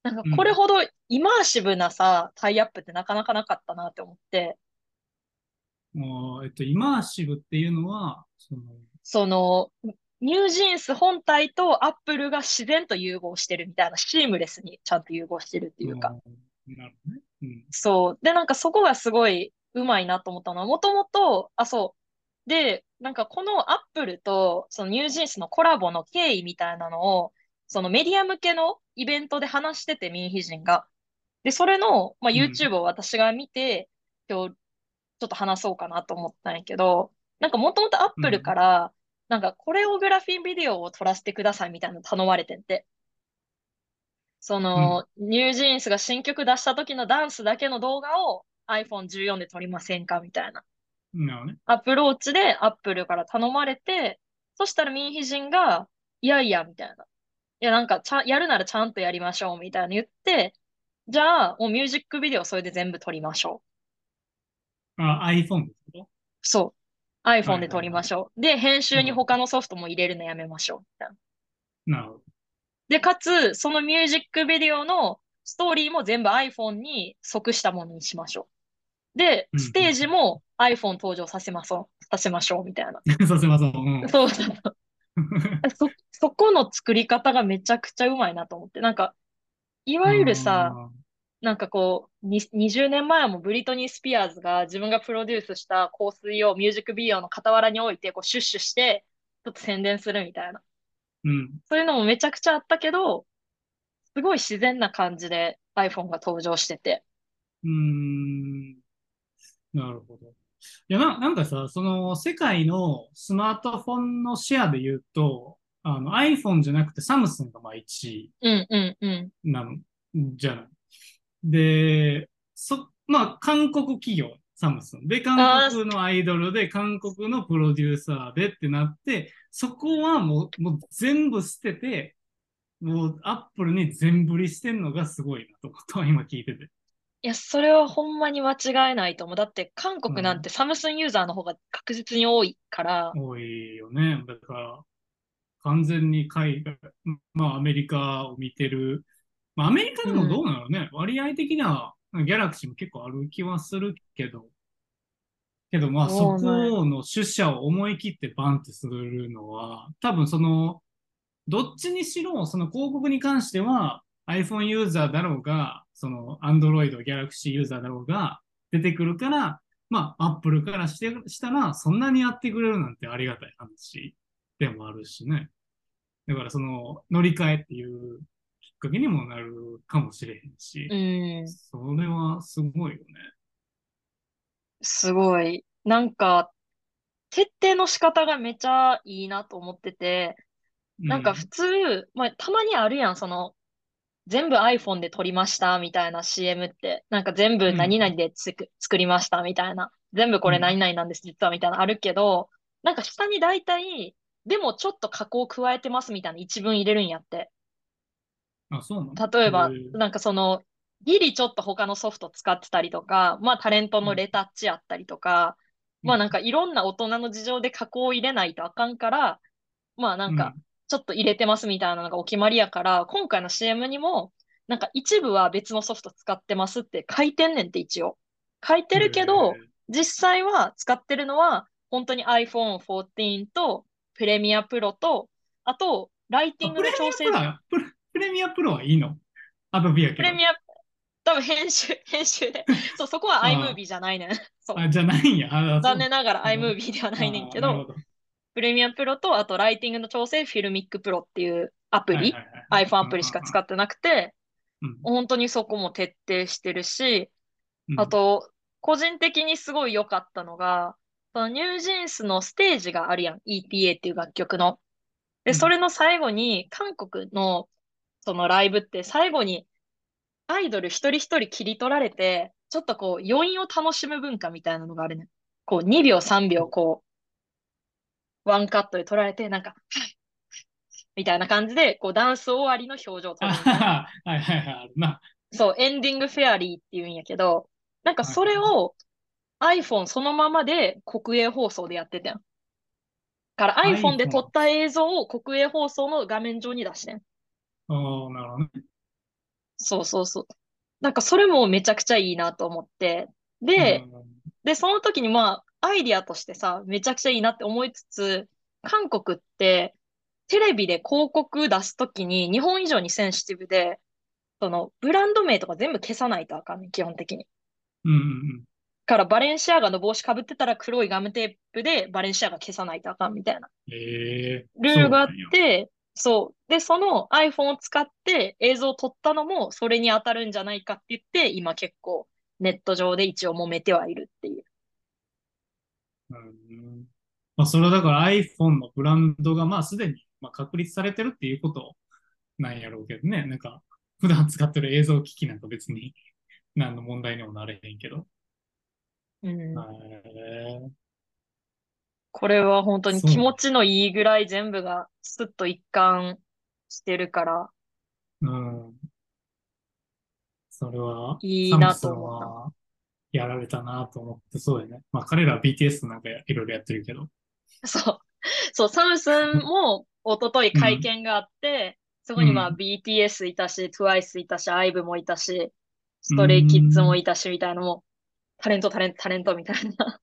なんか、これほど immersive なさ、タイアップってなかなかなかったなって思って、もう、えっと、 immersive っていうのは、その、その、 NewJeans 本体とアップルが自然と融合してるみたいな、シームレスにちゃんと融合してるっていうか。うんなるほどね。うん。そう。で、なんかそこがすごいうまいなと思ったのは、もともと、あ、そう。で、なんかこのアップルとそのニュージーンスのコラボの経緯みたいなのを、そのメディア向けのイベントで話してて、ミンヒジンが。で、それの、まあ、うん YouTube を私が見て、今日ちょっと話そうかなと思ったんやけど、なんかもともと Apple うんから、なんかコレオグラフィービデオを撮らせてくださいみたいなの頼まれてんて。その、ニュージーンスが新曲出した時のダンスだけの動画を iPhone14 で撮りませんかみたいな。アプローチで Apple から頼まれて、そしたらミンヒジンが、いやいや、みたいな。いや、なんかちゃん、やるならちゃんとやりましょう、みたいな言って、じゃあ、もうミュージックビデオそれで全部撮りましょう。あ、iPhone ですけどそう。はい iPhone で撮りましょう。で、編集に他のソフトも入れるのやめましょう。みたいな。なるほど。で、かつ、そのミュージックビデオのストーリーも全部 iPhone に即したものにしましょう。で、うんステージも iPhone 登場させましょう。させましょう、みたいな。させましょう。うん。そうそうそう。そ、そこの作り方がめちゃくちゃうまいなと思って。なんか、いわゆるさ、なんかこう、に20年前もブリトニー・スピアーズが自分がプロデュースした香水をミュージックビデオの傍らに置いて、こうシュッシュして、ちょっと宣伝するみたいな。うん。そういうのもめちゃくちゃあったけど、すごい自然な感じで iPhone が登場してて。うーん。なるほど。いや、な、なんかさ、その世界のスマートフォンのシェアで言うと、あの iPhone じゃなくてサムスンがまあ1位うんうんうん。なの、じゃない。で、そ、まあ、韓国企業、サムスン。で、韓国のアイドルで、韓国のプロデューサーでってなって、そこはもう、もう全部捨てて、もうアップルに全振りしてんのがすごいなと思ったわ今聞いてて。いや、それはほんまに間違いないと思う。だって韓国なんてサムスンユーザーの方が確実に多いから、多いよね。だから、完全に海外、まあアメリカを見てる。まあアメリカでもどうなのね、割合的にはギャラクシーも結構ある気はするけど、けどまあそこの出社を思い切ってバンってするのは、多分その、どっちにしろ、その広告に関しては iPhone ユーザーだろうが、その Android、Galaxy ユーザーだろうが出てくるから、まあ Apple からして、したらそんなにやってくれるなんてありがたい話でもあるしね。だからその乗り換えっていうきっかけにもなるかもしれへんし、うん、それはすごいよね。すごい。なんか、設定の仕方がめちゃいいなと思ってて、なんか普通、まあ、たまにあるやん、その、全部 iPhone で撮りましたみたいな CM って、なんか全部何々でつく、作りましたみたいな、全部これ何々なんです、実はみたいなのあるけど、なんか下に大体、でもちょっと加工加えてますみたいな一文入れるんやって。うん、あ、そうなの？例えばなんかその、ギリちょっと他のソフト使ってたりとか、まあタレントのレタッチやったりとか、まあなんかいろんな大人の事情で加工を入れないとあかんから、まあなんか、ちょっと入れてますみたいなのがお決まりやから、今回の CM にも、なんか一部は別のソフト使ってますって書いてんねんって一応。書いてるけど、、実際は使ってるのは、本当に iPhone 14とプレミアプロと、あと、ライティングの調整プレミアプロはいいの？アドビやけど。プレミア、多分編集、編集で。そう、そこは iMovie じゃないねん。そう。あ、じゃないんや。あ残念ながらうん iMovie ではないねんけど、あーなるほ Premiere Pro と、あとライティングの調整、 FiLMiC Pro っていうアプリ、iPhone アプリしか使ってなくて、うん本当にそこも徹底してるし、うんあと、個人的にすごい良かったのが、その NewJeans のステージがあるやん。 ETA っていう楽曲の。で、うんそれの最後に、韓国のそのライブって最後にアイドル一人一人切り取られて、ちょっとこう余韻を楽しむ文化みたいなのがあるね。こう2秒3秒こう、ワンカットで撮られて、なんか、みたいな感じで、こうダンス終わりの表情を撮るはいはいはい、あるな。そう、エンディングフェアリーって言うんやけど、なんかそれを iPhone そのままで国営放送でやってたん。から iPhone で撮った映像を国営放送の画面上に出してん。おーなるほどね。そうそうそう。なんかそれもめちゃくちゃいいなと思って。で、うんで、その時にまあ、アイディアとしてさ、めちゃくちゃいいなって思いつつ、韓国って、テレビで広告出すときに日本以上にセンシティブで、その、ブランド名とか全部消さないとあかんねん、基本的に。うんうんから、バレンシアガの帽子かぶってたら黒いガムテープでバレンシアガ消さないとあかんみたいなうん。ええルールがあって、そう。で、その iPhone を使って映像を撮ったのもそれに当たるんじゃないかって言って、今結構ネット上で一応揉めてはいるっていう。うんまあ、それはだから iPhone のブランドがまあすでにまあ確立されてるっていうことなんやろうけどね。なんか普段使ってる映像機器なんか別に 何の問題にもなれへんけど。うん。これは本当に気持ちのいいぐらい全部がスッと一貫してるから、うん。それは、いいなと思ったはやられたなと思ってそうやね。まあ彼らは BTS なんかいろいろやってるけど。そう。そう、サムスンも一昨日会見があって、そこにまあうん BTS いたし、TWICE いたし、IVE もいたし、ストレイキッズもいたし、みたいなのも、タレント、タレント、タレントみたいな。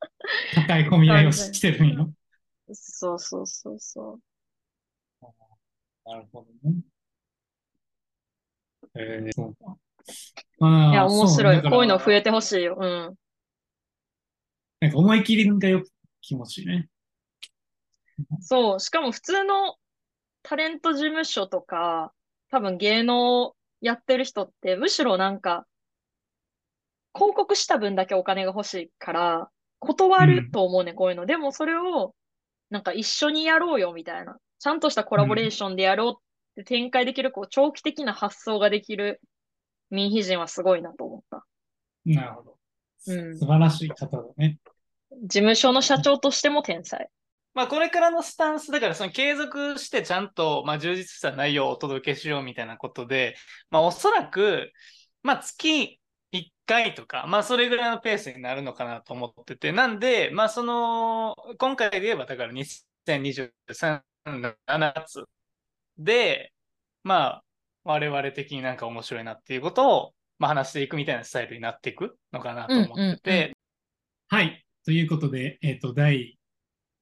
高い込み合いをしてるんよ。そうそうそうそう。なるほどね。えー、そうか。まあ、いや、面白い。こういうの増えてほしいよ。うん。なんか思い切りがよく気持ちいいね。そう。しかも普通のタレント事務所とか、多分芸能やってる人って、むしろなんか、広告した分だけお金が欲しいから、断ると思うね、こういうの。でもそれを、なんか一緒にやろうよみたいな。ちゃんとしたコラボレーションでやろうって展開できる、こう、長期的な発想ができる民秘人はすごいなと思った。なるほど。うん素晴らしい方だね。事務所の社長としても天才。まあこれからのスタンスだからその継続してちゃんとまあ充実した内容をお届けしようみたいなことで、まあおそらくまあ月1回とか、まあそれぐらいのペースになるのかなと思ってて、なんでまあその今回で言えばだから2023年7月でまあ我々的になんか面白いなっていうことをまあ話していくみたいなスタイルになっていくのかなと思ってうんうんうて、はい。ということで、えっ、と、第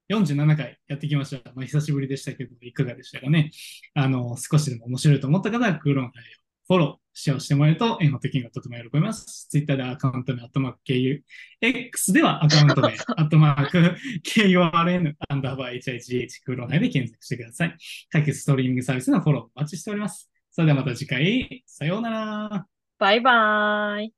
47回やってきました。まあ、久しぶりでしたけど、いかがでしたかね？あの、少しでも面白いと思った方は、クーロン会をフォロー、シェアしてもらえると、縁の時がとても喜びます。ツイッターでアカウント名、アットマーク KU、X ではアカウント名、アットマーク KURN、アンダーバー HIGH、クーロン杯で検索してください。各ストリーミングサービスのフォローお待ちしております。それではまた次回、さようなら。バイバーイ。